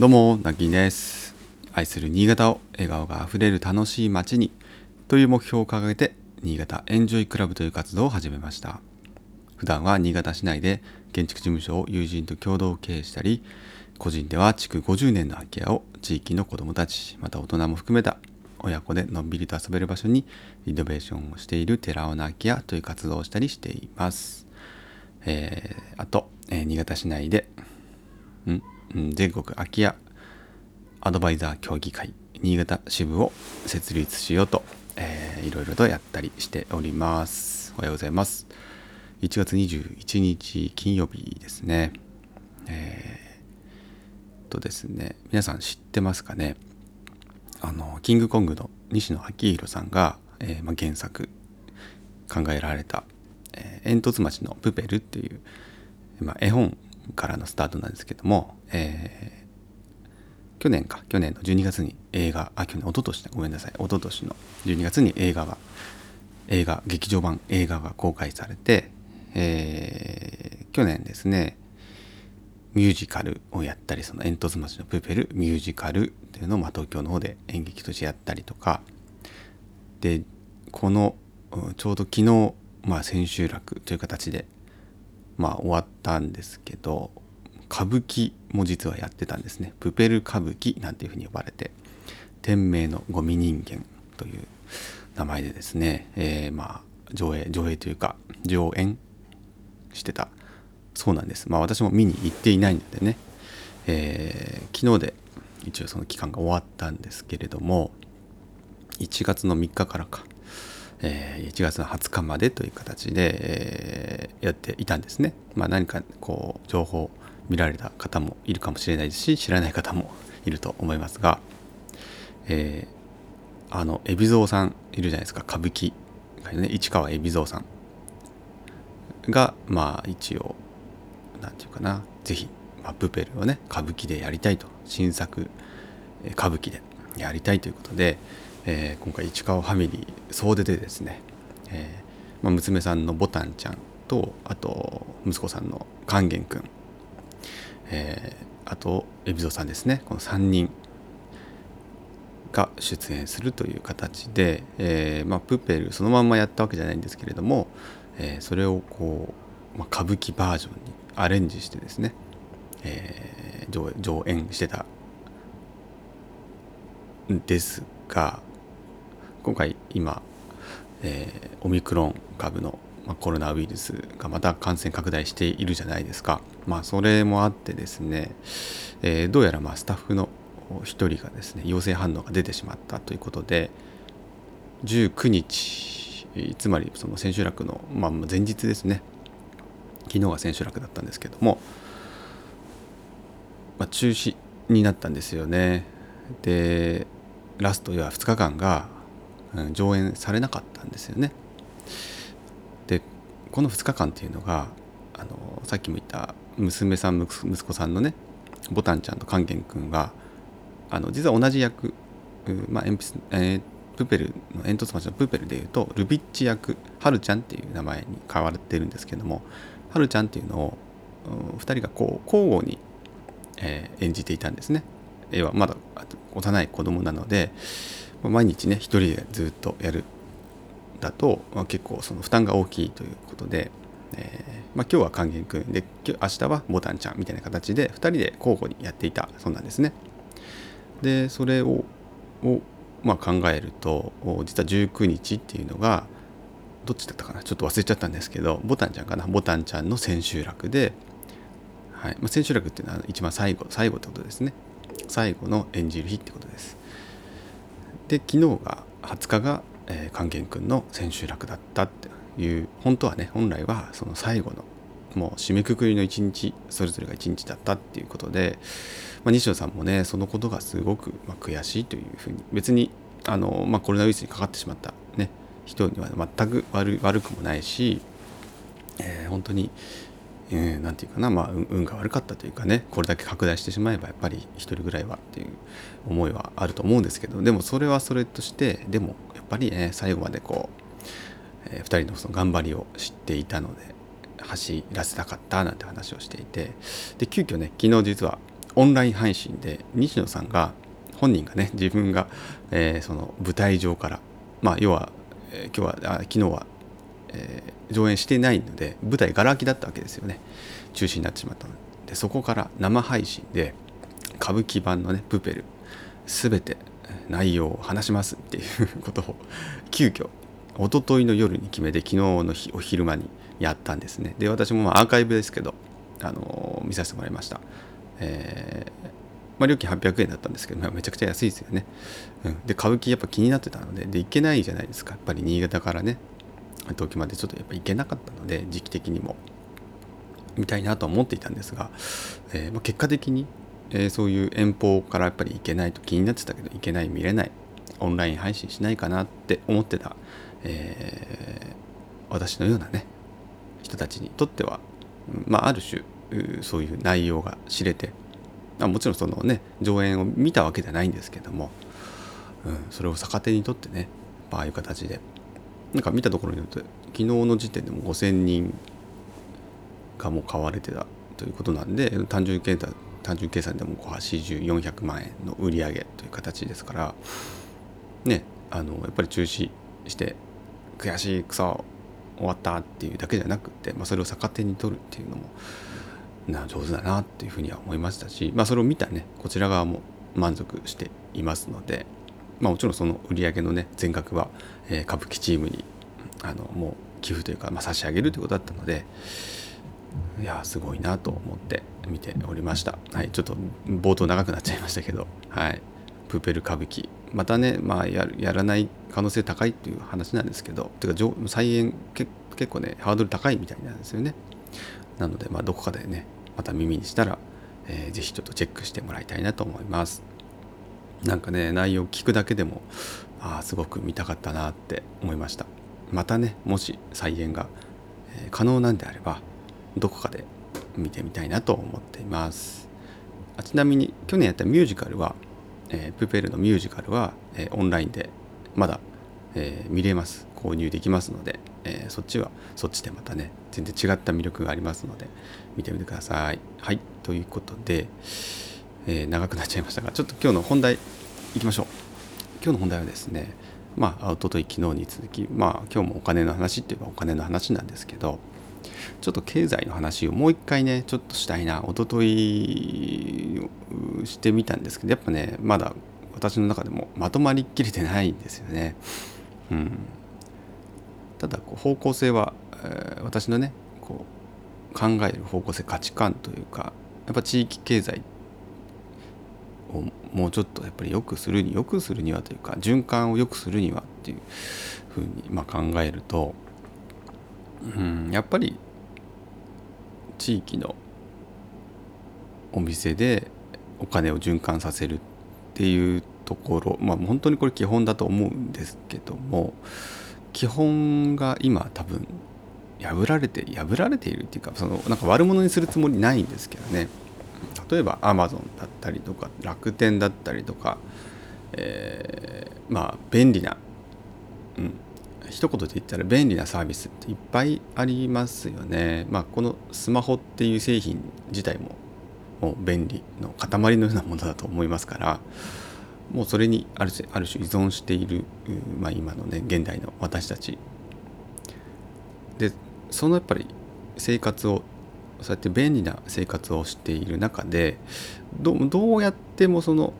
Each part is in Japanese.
どうも、なぎです。愛する新潟を笑顔があふれる楽しい街にという目標を掲げて、新潟エンジョイクラブという活動を始めました。普段は新潟市内で建築事務所を友人と共同経営したり、個人では築50年の空き家を地域の子どもたち、また大人も含めた親子でのんびりと遊べる場所にリノベーションをしている寺尾の空き家という活動をしたりしています。えーあと、えー新潟市内でん？全国空き家アドバイザー協議会新潟支部を設立しようと、えーいろいろとやったりしております。おはようございます。1月21日金曜日ですね。えーとですね、皆さん知ってますかねあの、キングコングの西野昭弘さんが、えーまあ、原作考えられた、えー煙突町のプペルっていう、まあ、絵本からのスタートなんですけども、えー去年か去年の12月に映画あ去年一昨年だ。ごめんなさい。一昨年の12月に映画が映画劇場版映画が公開されて、えー去年ですねミュージカルをやったりその煙突町のプペルミュージカルっていうのを、まあ、東京の方で演劇としてやったりとかでこのちょうど昨日、まあ、千秋楽という形で、まあ、終わったんですけど歌舞伎も実はやってたんですね。プペル歌舞伎なんていうふうに呼ばれて天明のゴミ人間という名前でですね、えーまあ上映上映というか上演してた。そうなんです。まあ私も見に行っていないのでね、えー昨日で一応その期間が終わったんですけれども1月の3日からか、えー1月の20日までという形で、えーやっていたんですね。まあ、何かこう情報見られた方もいるかもしれないですし知らない方もいると思いますが、えーあの海老蔵さんいるじゃないですか歌舞伎ね。市川海老蔵さんがまあ一応なんていうかな。ぜひ、まあ、プペルをね歌舞伎でやりたいと。新作歌舞伎でやりたいということで、えー今回市川ファミリー総出でですね、えーまあ、娘さんのボタンちゃんとあと息子さんの勸玄くん、えーあと海老蔵さんですね。この3人が出演するという形で、えーまあ、プペルそのまんまやったわけじゃないんですけれども、えーそれをこう、まあ、歌舞伎バージョンにアレンジしてですね、えー上演してたんですが今回今、えオミクロン株の、まあ、コロナウイルスがまた感染拡大しているじゃないですか。まあそれもあってですね、えーどうやらまスタッフの一人がですね陽性反応が出てしまったということで19日つまりその千秋楽の、まあ、前日ですね昨日が千秋楽だったんですけども、まあ、中止になったんですよねでラスト要は2日間が、うん上演されなかったんですよねでこの2日間っていうのがあのさっきも言った娘さん息子さんのねボタンちゃんと勸玄君があの実は同じ役、うんまあ、鉛筆えープペルの煙突町のプペルでいうとルビッチ役はるちゃんっていう名前に変わってるんですけどもはるちゃんっていうのを2人がこう交互に、えー演じていたんですね。要はまだ幼い子供なので毎日ね一人でずっとやるだと、まあ、結構その負担が大きいということで、えーまあ、今日は勸玄君。で明日はボタンちゃんみたいな形で2人で交互にやっていたそうなんですね。でそれをを、まあ、考えると実は19日っていうのがどっちだったかな？ちょっと忘れちゃったんですけどボタンちゃんかな？ボタンちゃんの千秋楽で、はい。まあ、千秋楽っていうのは一番最後最後ってことですね。最後の演じる日ってことです。で昨日が20日が、えー、勸玄君の千秋楽だったっていう本当はね本来はその最後のもう締めくくりの一日それぞれが一日だったっていうことで、まあ、西野さんもねそのことがすごく、まあ、悔しいというふうに別にあの、まあ、コロナウイルスにかかってしまった、ね、人には全く悪悪くもないし、えー本当に、えーていうかな、まあ、運が悪かったというかねこれだけ拡大してしまえばやっぱり一人ぐらいはっていう思いはあると思うんですけどでもそれはそれとしてでもぱり、ね、最後までこう、え2人のその頑張りを知っていたので走らせたかったなんて話をしていてで急遽ね昨日実はオンライン配信で西野さんが本人がね自分が、えー、その舞台上からまあ要は、えー、今日はあ昨日は、えー、上演してないので舞台がら空きだったわけですよね。中止になってしまったので。そこから生配信で歌舞伎版のねプペル全て内容を話しますっていうことを急遽一昨日の夜に決めて昨日のお昼間にやったんですね。で私もまアーカイブですけど、あのー、見させてもらいました、えーまあ、料金800円だったんですけど、まあ、めちゃくちゃ安いですよね、うん、で歌舞伎やっぱ気になってたのでで行けないじゃないですか。やっぱり新潟からね東京までちょっとやっぱ行けなかったので時期的にも。見たいなと思っていたんですが、えーまあ、結果的に、えー、そういう遠方からやっぱり行けないと気になってたけど行けない見れない。オンライン配信しないかなって思ってた、えー、私のようなね人たちにとっては、まあ、ある種そういう内容が知れてあもちろんそのね上演を見たわけじゃないんですけども、うん、それを逆手にとってねああいう形で。なんか見たところによって昨日の時点でも5,000人がもう買われてたということなんで単純計算単純計算でも80400万円の売り上げという形ですからねあのやっぱり中止して悔しいくそ終わったっていうだけじゃなくて、まあ、それを逆手に取るっていうのもな上手だなっていうふうには思いましたし、まあ、それを見たねこちら側も満足していますので、まあ、もちろんその売り上げのね全額は、えー、歌舞伎チームにあのもう寄付というか、まあ、差し上げるということだったのでいやすごいなと思って見ておりました、はい、ちょっと冒頭長くなっちゃいましたけど、はい、プーペル歌舞伎。またね、まあや、やらない可能性高いっていう話なんですけど。てか再演結構ねハードル高いみたいなんですよね。なので、まあ、どこかでねまた耳にしたら、えー、ぜひちょっとチェックしてもらいたいなと思います。なんかね内容聞くだけでもああすごく見たかったなって思いました。またねもし再演が、え、可能なんであればどこかで見てみたいなと思っていますあちなみに去年やったミュージカルは、えー、プペルのミュージカルは、えー、オンラインでまだ、えー、見れます購入できますので、え、そっちはそっちでまたね全然違った魅力がありますので見てみてください。はいということで、え、長くなっちゃいましたがちょっと今日の本題いきましょう。今日の本題はですねまあ一昨日昨日に続きまあ今日もお金の話っていえばお金の話なんですけどちょっと経済の話をもう一回ねちょっとしたいな一昨日してみたんですけどやっぱねまだ私の中でもまとまりきれてないんですよね。うん、ただこう方向性は、えー、私のねこう考える方向性価値観というかやっぱ地域経済をもうちょっとやっぱり良くするに良くするにはというか循環を良くするにはっていうふうにまあ考えると、うん、やっぱり地域のお店でお金を循環させるっていうところまあ本当にこれ基本だと思うんですけども基本が今多分破られて破られているっていうかそのなんか悪者にするつもりないんですけどね。例えばアマゾンだったりとか楽天だったりとか、えー、まあ便利な、うん、一言で言ったら便利なサービスっていっぱいありますよね。まあ、このスマホっていう製品自体ももう便利の塊のようなものだと思いますからもうそれにある種ある種依存している、まあ、今のね現代の私たちでそのやっぱり生活をそうやって便利な生活をしている中でどどうやってもその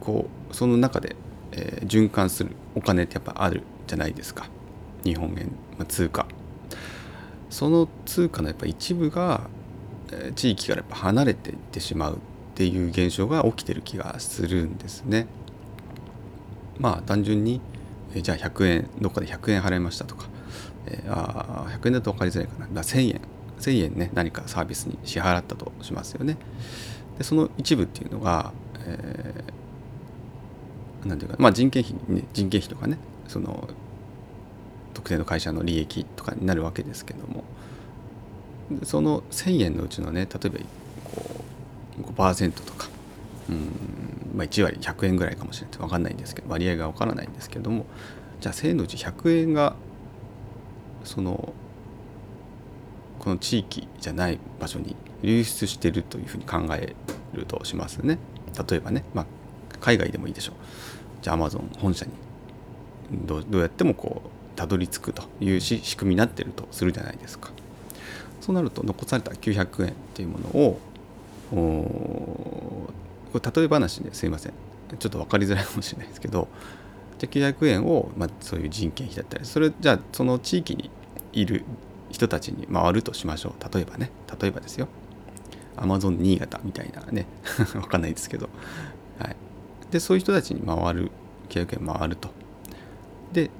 こうその中で、えー、循環するお金ってやっぱあるじゃないですか。日本円、まあ、通貨。その通貨のやっぱ一部が、地域からやっぱ離れていってしまうっていう現象が起きてる気がするんですね。まあ単純に、じゃあ100円どっかで100円払いましたとか、えー、あ100円だと分かりづらいかな。だ1000円1000円ね何かサービスに支払ったとしますよね。でその一部っていうのが、えー、なんていうかまあ人件費ね人件費とかね。その特定の会社の利益とかになるわけですけども。その1,000円のうちのね例えばこう5%とかうん、まあ、1割100円ぐらいかもしれない。分かんないんですけど割合が分からないんですけども。じゃあ1,000円のうち100円がそのこの地域じゃない場所に流出してるというふうに考えるとしますね。例えばね、まあ、海外でもいいでしょう。じゃあアマゾン本社にどうやってもこうたどり着くという仕組みになってるとするじゃないですか。そうなると残された900円っていうものをこれ例え話ですいません。ちょっと分かりづらいかもしれないですけどじゃあ900円を、まあ、そういう人件費だったりそれじゃあその地域にいる人たちに回るとしましょう。例えばね。例えばですよ。アマゾン新潟みたいなね。分かんないですけど、はい、でそういう人たちに回る900円回ると。で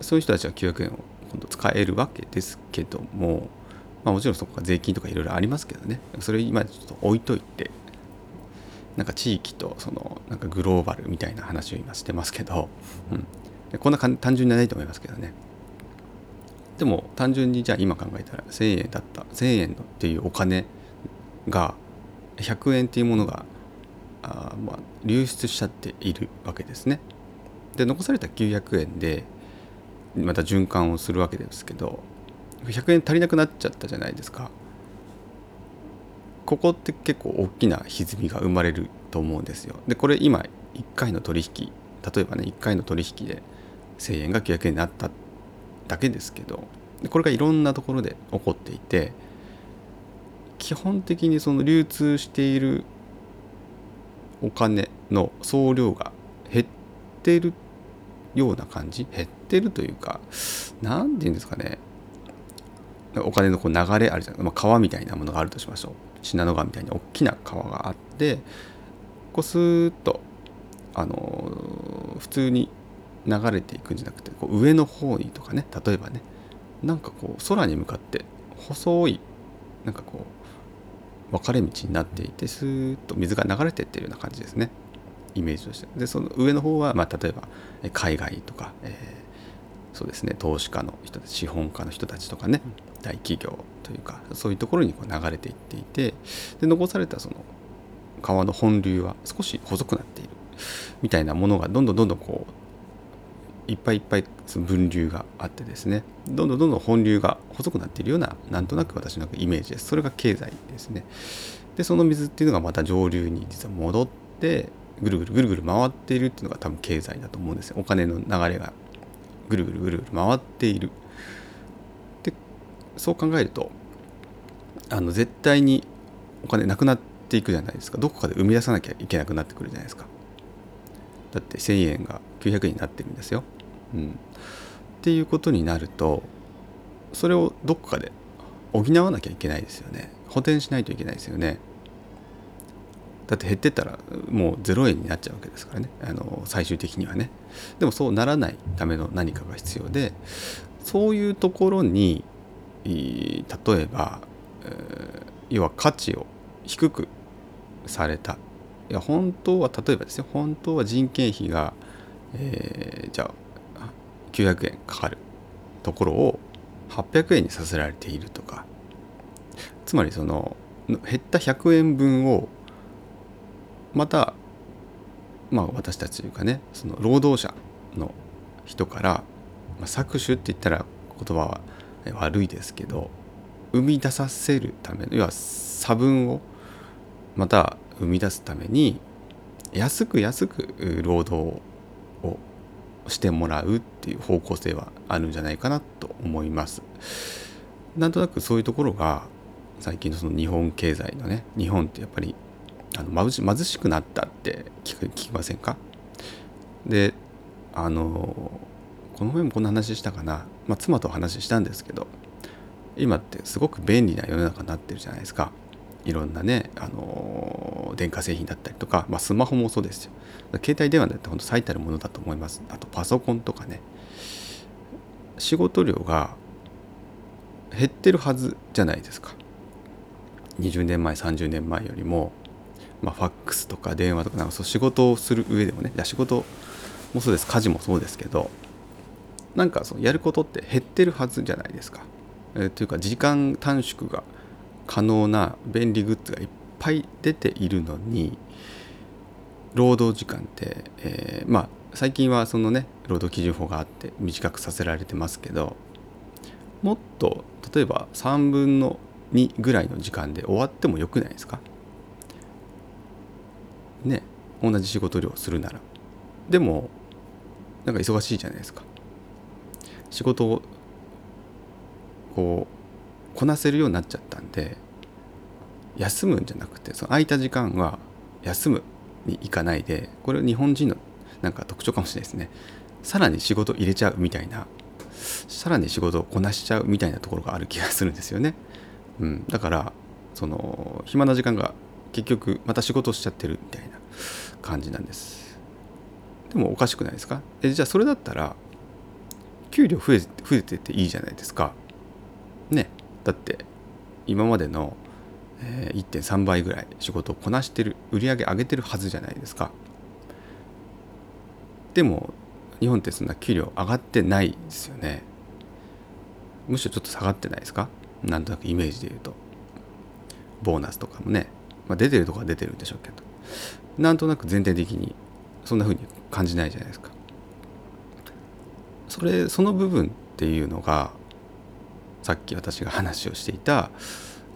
そういう人たちは900円を今度使えるわけですけども、まあ、もちろんそこが税金とかいろいろありますけどね。それ今ちょっと置いといてなんか地域とそのなんかグローバルみたいな話を今してますけど、うん、こんな単純じゃないと思いますけどね。でも単純にじゃあ今考えたら1000円だった1000円っていうお金が100円っていうものがあまあ流出しちゃっているわけですね。で残された900円でまた循環をするわけですけど100円足りなくなっちゃったじゃないですか。ここって結構大きな歪みが生まれると思うんですよ。でこれ今1回の取引例えばね1回の取引で1000円が900円になっただけですけどこれがいろんなところで起こっていて基本的にその流通しているお金の総量が減ってるような感じ減ってるというか何て言うんですかね。お金のこう流れあるじゃない、まあ、川みたいなものがあるとしましょう。信濃川みたいに大きな川があってこうスーッとあの普通に流れていくんじゃなくてこう上の方にとかね。例えばね。なんかこう空に向かって細いなんかこう分かれ道になっていてスーッと水が流れてってるような感じですね。イメージとして。でその上の方は、まあ、例えば海外とか、えー、そうですね投資家の人たち資本家の人たちとかね大企業というかそういうところにこう流れていっていてで残されたその川の本流は少し細くなっているみたいなものがどんどんどんどんこういっぱいいっぱい分流があってですねどんどんどんどん本流が細くなっているようななんとなく私のイメージです。それが経済ですね。でその水っていうのがまた上流に実は戻ってぐるぐるぐるぐる回っているっていうのが多分経済だと思うんですよ。お金の流れが。ぐるぐるぐるぐる回っている。でそう考えるとあの絶対にお金なくなっていくじゃないですか。どこかで生み出さなきゃいけなくなってくるじゃないですか。だって1,000円が900円になってるんですよ。うん、っていうことになるとそれをどこかで補わなきゃいけないですよね。補填しないといけないですよね。だって減ってったらもう0円になっちゃうわけですからね。あの最終的にはね。でもそうならないための何かが必要でそういうところに例えば、えー、要は価値を低くされた。いや本当は例えばですよ。本当は人件費が、えー、じゃあ900円かかるところを800円にさせられているとか。つまりその減った100円分をまたまあ私たちというかねその労働者の人から、まあ、搾取って言ったら言葉は悪いですけど生み出させるための要は差分をまた生み出すために安く安く労働をしてもらうっていう方向性はあるんじゃないかなと思います。なんとなくそういうところが最近のその日本経済のね日本ってやっぱりあの貧しくなったって聞く聞きませんか？であのこの前もこんな話したかな、まあ、妻と話したんですけど今ってすごく便利な世の中になってるじゃないですか。いろんなね、あの電化製品だったりとか、まあ、スマホもそうですよ。携帯電話だって本当最たるものだと思います。あとパソコンとかね。仕事量が減ってるはずじゃないですか。20年前30年前よりも、まあ、ファックスとか電話とかなんかそう仕事をする上でもね仕事もそうです家事もそうですけどなんかそのやることって減ってるはずじゃないですか。えー、というか時間短縮が可能な便利グッズがいっぱい出ているのに労働時間って、えー、まあ最近はそのね労働基準法があって短くさせられてますけどもっと例えば3分の2ぐらいの時間で終わってもよくないですか？ね同じ仕事量するなら。でもなんか忙しいじゃないですか。仕事をこうこなせるようになっちゃったんで休むんじゃなくてその空いた時間は休むに行かないでこれ日本人のなんか特徴かもしれないですね。さらに仕事入れちゃうみたいなさらに仕事をこなしちゃうみたいなところがある気がするんですよね、うん、だからその暇な時間が結局また仕事しちゃってるみたいな。感じなんです。でもおかしくないですか？えじゃあそれだったら給料増え増えてていいじゃないですか。ね。だって今までの1.3倍ぐらい仕事をこなしてる売り上げ上げてるはずじゃないですか。でも日本ってそんな給料上がってないですよね。むしろちょっと下がってないですか？なんとなくイメージで言うと。ボーナスとかもね、まあ、出てるとこは出てるんでしょうけど。なんとなく全体的にそんな風に感じないじゃないですか。それその部分っていうのがさっき私が話をしていた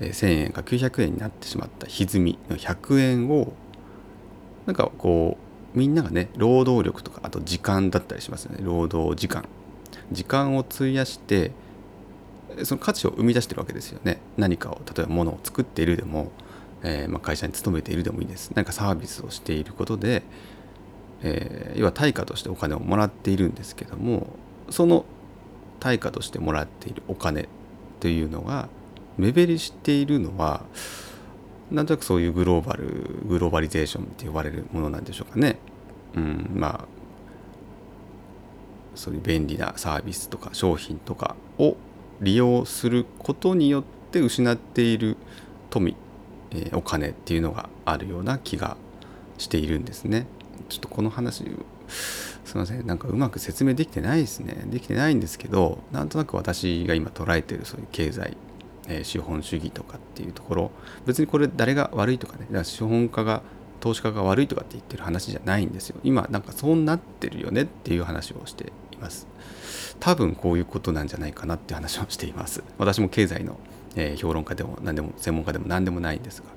1,000円が900円になってしまった歪みの100円をなんかこうみんながね労働力とかあと時間だったりしますよね。労働時間。時間を費やしてその価値を生み出してるわけですよね。何かを例えば物を作っているでも、えー、まあ、会社に勤めているでもいいです何かサービスをしていることで、えー、要は対価としてお金をもらっているんですけどもその対価としてもらっているお金というのが目減りしているのはなんとなくそういうグローバルグローバリゼーションって呼ばれるものなんでしょうかね。うん、まあそういう便利なサービスとか商品とかを利用することによって失っている富、え、お金っていうのがあるような気がしているんですね。ちょっとこの話すいません。なんかうまく説明できてないですね。できてないんですけどなんとなく私が今捉えてるそういう経済、え、資本主義とかっていうところ別にこれ誰が悪いとかねか資本家が投資家が悪いとかって言ってる話じゃないんですよ。今なんかそうなってるよねっていう話をしています。多分こういうことなんじゃないかなって話をしています。私も経済の、えー、評論家でも何でも専門家でも何でもないんですが。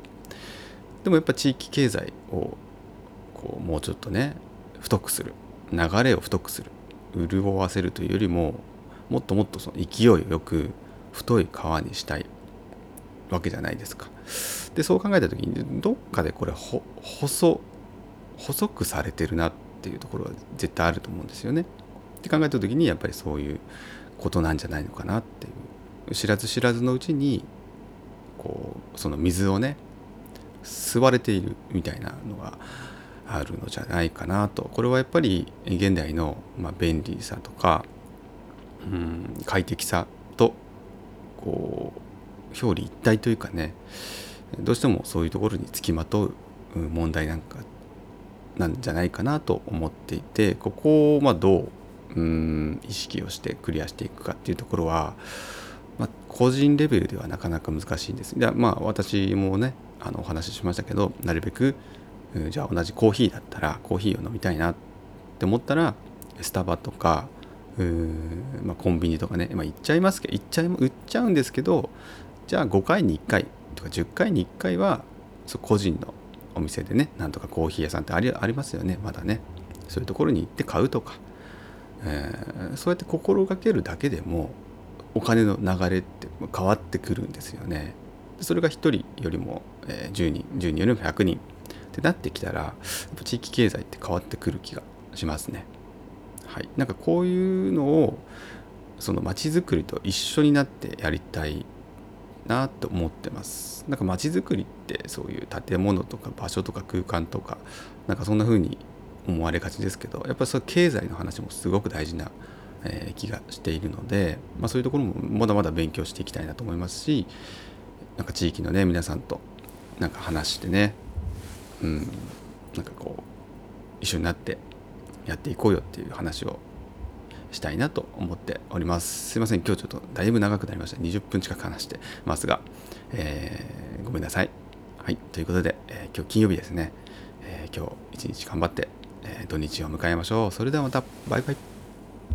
でもやっぱ地域経済をこうもうちょっとね太くする。流れを太くする。潤わせるというよりももっともっとその勢いよく太い川にしたい。わけじゃないですか。でそう考えた時にどっかでこれ細細くされてるなっていうところは絶対あると思うんですよね。って考えた時にやっぱりそういうことなんじゃないのかなっていう。知らず知らずのうちにこうその水をね吸われているみたいなのがあるのじゃないかなと。これはやっぱり現代の、まあ、便利さとか、うん、快適さとこう表裏一体というかねどうしてもそういうところにつきまとう問題なんかなんじゃないかなと思っていてここをまあどううん意識をしてクリアしていくかっていうところは、まあ、個人レベルではなかなか難しいんです。でまあ私もねあのお話ししましたけどなるべくじゃあ同じコーヒーだったらコーヒーを飲みたいなって思ったらスタバとかうまあ、コンビニとかね、まあ、行っちゃいますけど行っちゃい売っちゃうんですけどじゃあ5回に1回とか10回に1回はそう個人のお店でねなんとかコーヒー屋さんってありますよねまだねそういうところに行って買うとか、えー、そうやって心がけるだけでもお金の流れって変わってくるんですよねそれが1人よりも、えー、10人10人よりも100人ってなってきたらやっぱ地域経済って変わってくる気がしますね。はい、なんかこういうのをその街づくりと一緒になってやりたいなと思ってます。なんか街づくりってそういう建物とか場所とか空間とかなんかそんな風に思われがちですけどやっぱりそ経済の話もすごく大事な、え気がしているので、まあ、そういうところもまだまだ勉強していきたいなと思いますしなんか地域のね皆さんとなんか話してねうん、なんかこう一緒になってやっていこうよっていう話をしたいなと思っております。すいません今日ちょっとだいぶ長くなりました。20分近く話してますが、えー、ごめんなさい。はいということで、えー、今日金曜日ですね、えー、今日一日頑張って、え土日を迎えましょう。それではまた。バイバイ。